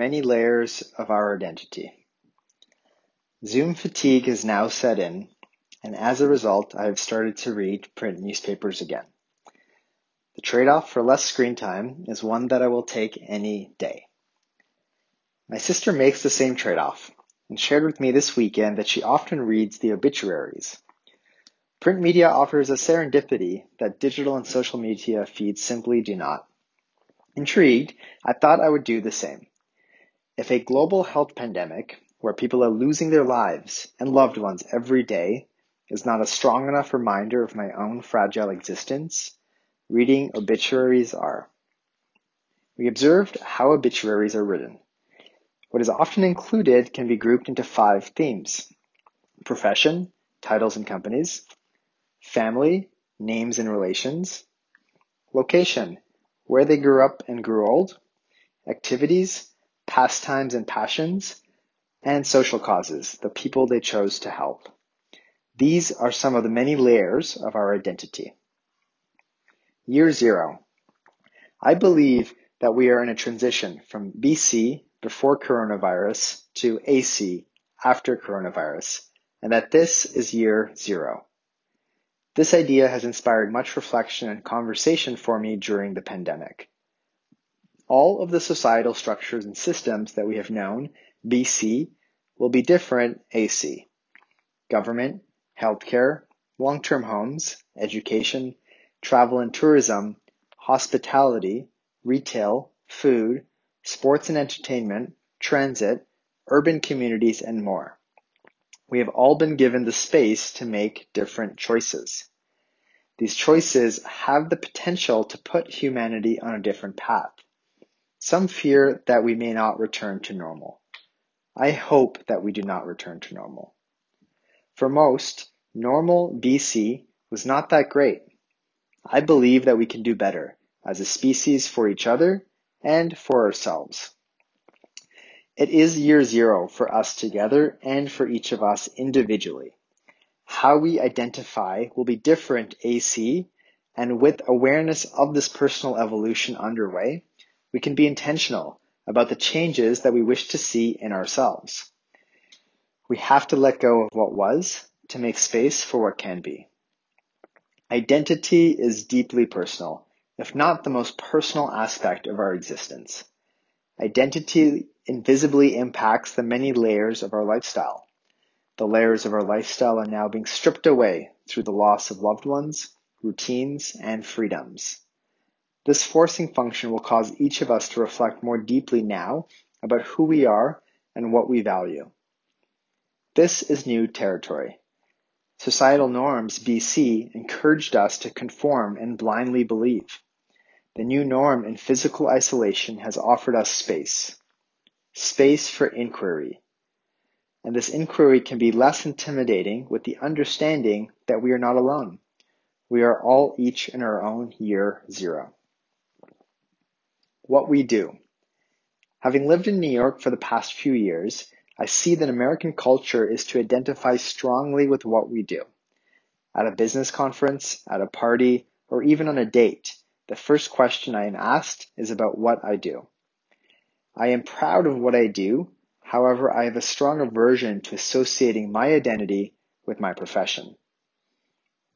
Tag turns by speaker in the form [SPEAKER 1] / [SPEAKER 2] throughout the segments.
[SPEAKER 1] many layers of our identity. Zoom fatigue has now set in, and as a result, I have started to read print newspapers again. The trade off for less screen time is one that I will take any day. My sister makes the same trade off and shared with me this weekend that she often reads the obituaries. Print media offers a serendipity that digital and social media feeds simply do not. Intrigued, I thought I would do the same. If a global health pandemic, where people are losing their lives and loved ones every day, is not a strong enough reminder of my own fragile existence, reading obituaries are. We observed how obituaries are written. What is often included can be grouped into five themes profession, titles and companies, family, names and relations, location, where they grew up and grew old, activities, pastimes and passions, and social causes, the people they chose to help. These are some of the many layers of our identity. Year zero. I believe that we are in a transition from BC before coronavirus to AC after coronavirus, and that this is year zero. This idea has inspired much reflection and conversation for me during the pandemic. All of the societal structures and systems that we have known, BC, will be different AC. Government, healthcare, long-term homes, education, travel and tourism, hospitality, retail, food, sports and entertainment, transit, urban communities, and more. We have all been given the space to make different choices. These choices have the potential to put humanity on a different path. Some fear that we may not return to normal. I hope that we do not return to normal. For most, normal BC was not that great. I believe that we can do better as a species for each other and for ourselves. It is year zero for us together and for each of us individually. How we identify will be different AC, and with awareness of this personal evolution underway, we can be intentional about the changes that we wish to see in ourselves. We have to let go of what was to make space for what can be. Identity is deeply personal if not the most personal aspect of our existence. Identity invisibly impacts the many layers of our lifestyle. The layers of our lifestyle are now being stripped away through the loss of loved ones, routines, and freedoms. This forcing function will cause each of us to reflect more deeply now about who we are and what we value. This is new territory. Societal norms BC encouraged us to conform and blindly believe. The new norm in physical isolation has offered us space. Space for inquiry. And this inquiry can be less intimidating with the understanding that we are not alone. We are all each in our own year zero. What we do. Having lived in New York for the past few years, I see that American culture is to identify strongly with what we do. At a business conference, at a party, or even on a date, the first question I am asked is about what I do. I am proud of what I do. However, I have a strong aversion to associating my identity with my profession.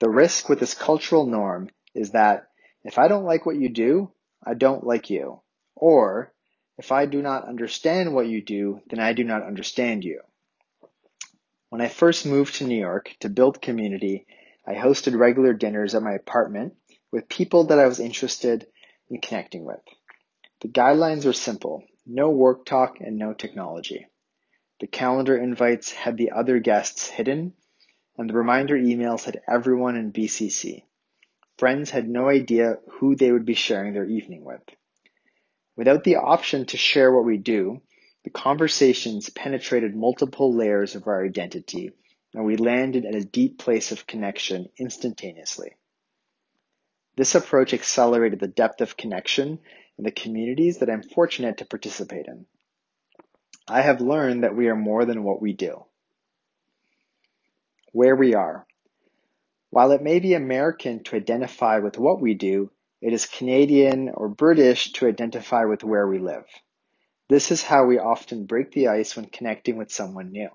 [SPEAKER 1] The risk with this cultural norm is that if I don't like what you do, I don't like you. Or if I do not understand what you do, then I do not understand you. When I first moved to New York to build community, I hosted regular dinners at my apartment with people that I was interested in connecting with. The guidelines were simple no work talk and no technology. The calendar invites had the other guests hidden, and the reminder emails had everyone in BCC. Friends had no idea who they would be sharing their evening with. Without the option to share what we do, the conversations penetrated multiple layers of our identity, and we landed at a deep place of connection instantaneously. This approach accelerated the depth of connection in the communities that I'm fortunate to participate in. I have learned that we are more than what we do. Where we are. While it may be American to identify with what we do, it is Canadian or British to identify with where we live. This is how we often break the ice when connecting with someone new.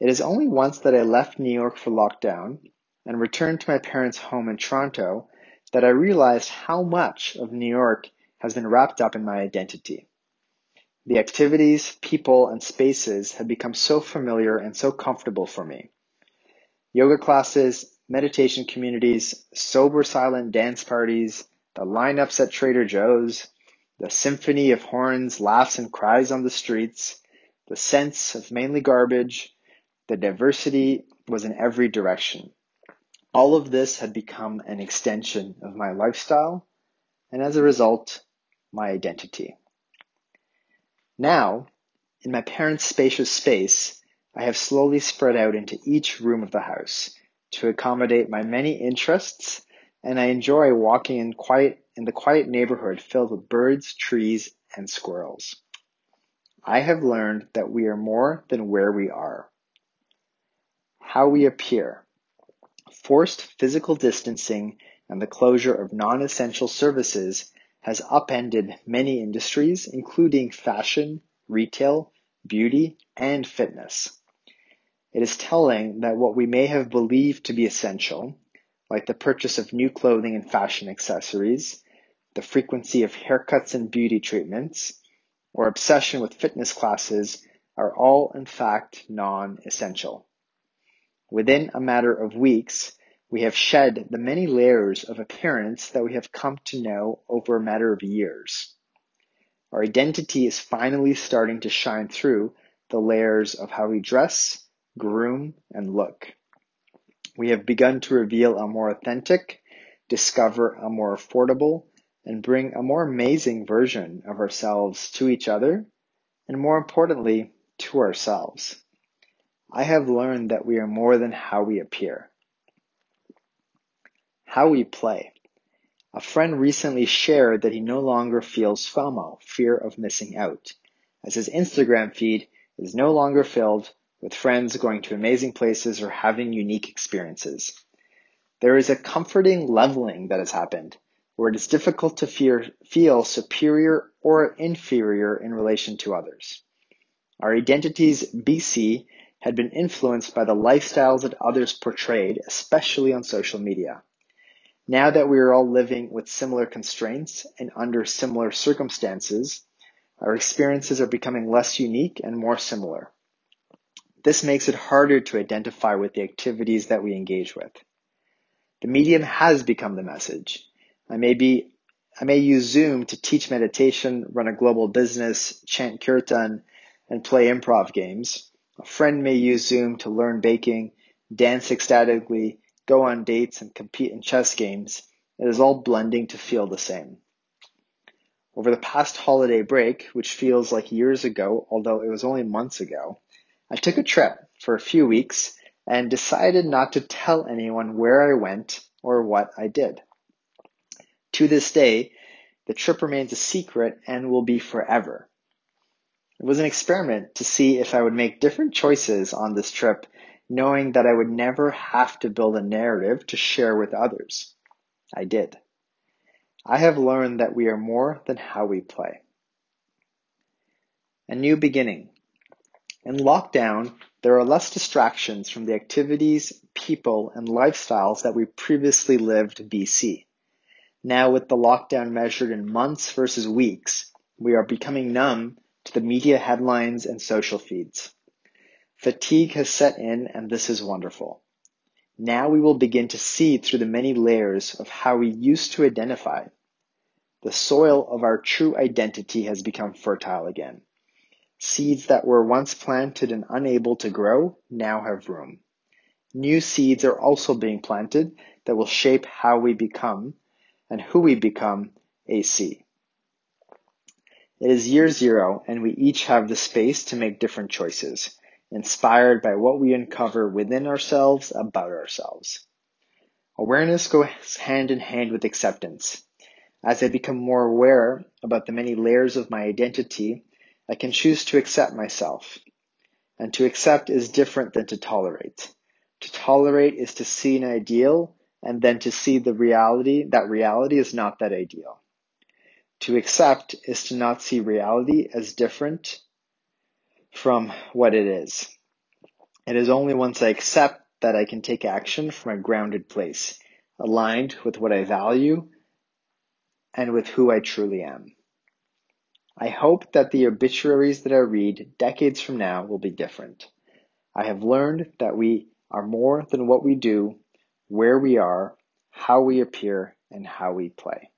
[SPEAKER 1] It is only once that I left New York for lockdown and returned to my parents' home in Toronto that I realized how much of New York has been wrapped up in my identity. The activities, people, and spaces have become so familiar and so comfortable for me. Yoga classes, meditation communities, sober silent dance parties, the lineups at Trader Joe's, the symphony of horns, laughs, and cries on the streets, the scents of mainly garbage, the diversity was in every direction. All of this had become an extension of my lifestyle, and as a result, my identity. Now, in my parents' spacious space, I have slowly spread out into each room of the house to accommodate my many interests, and I enjoy walking in quiet in the quiet neighborhood filled with birds, trees, and squirrels. I have learned that we are more than where we are. How we appear. Forced physical distancing and the closure of non-essential services has upended many industries, including fashion, retail, beauty, and fitness. It is telling that what we may have believed to be essential, like the purchase of new clothing and fashion accessories, the frequency of haircuts and beauty treatments, or obsession with fitness classes, are all in fact non essential. Within a matter of weeks, we have shed the many layers of appearance that we have come to know over a matter of years. Our identity is finally starting to shine through the layers of how we dress, groom, and look. We have begun to reveal a more authentic, discover a more affordable, and bring a more amazing version of ourselves to each other, and more importantly, to ourselves. I have learned that we are more than how we appear. How we play. A friend recently shared that he no longer feels FOMO, fear of missing out, as his Instagram feed is no longer filled with friends going to amazing places or having unique experiences. There is a comforting leveling that has happened, where it is difficult to fear, feel superior or inferior in relation to others. Our identities BC had been influenced by the lifestyles that others portrayed, especially on social media. Now that we are all living with similar constraints and under similar circumstances, our experiences are becoming less unique and more similar. This makes it harder to identify with the activities that we engage with. The medium has become the message. I may be, I may use Zoom to teach meditation, run a global business, chant kirtan, and play improv games. A friend may use Zoom to learn baking, dance ecstatically, go on dates, and compete in chess games, it is all blending to feel the same. Over the past holiday break, which feels like years ago, although it was only months ago, I took a trip for a few weeks and decided not to tell anyone where I went or what I did. To this day, the trip remains a secret and will be forever. It was an experiment to see if I would make different choices on this trip knowing that I would never have to build a narrative to share with others. I did. I have learned that we are more than how we play. A new beginning. In lockdown, there are less distractions from the activities, people, and lifestyles that we previously lived BC. Now, with the lockdown measured in months versus weeks, we are becoming numb to the media headlines and social feeds. Fatigue has set in, and this is wonderful. Now we will begin to see through the many layers of how we used to identify. The soil of our true identity has become fertile again. Seeds that were once planted and unable to grow now have room. New seeds are also being planted that will shape how we become and who we become AC. It is year zero, and we each have the space to make different choices inspired by what we uncover within ourselves about ourselves. Awareness goes hand in hand with acceptance. As I become more aware about the many layers of my identity, I can choose to accept myself. And to accept is different than to tolerate. To tolerate is to see an ideal and then to see the reality, that reality is not that ideal. To accept is to not see reality as different from what it is. It is only once I accept that I can take action from a grounded place, aligned with what I value and with who I truly am. I hope that the obituaries that I read decades from now will be different. I have learned that we are more than what we do, where we are, how we appear, and how we play.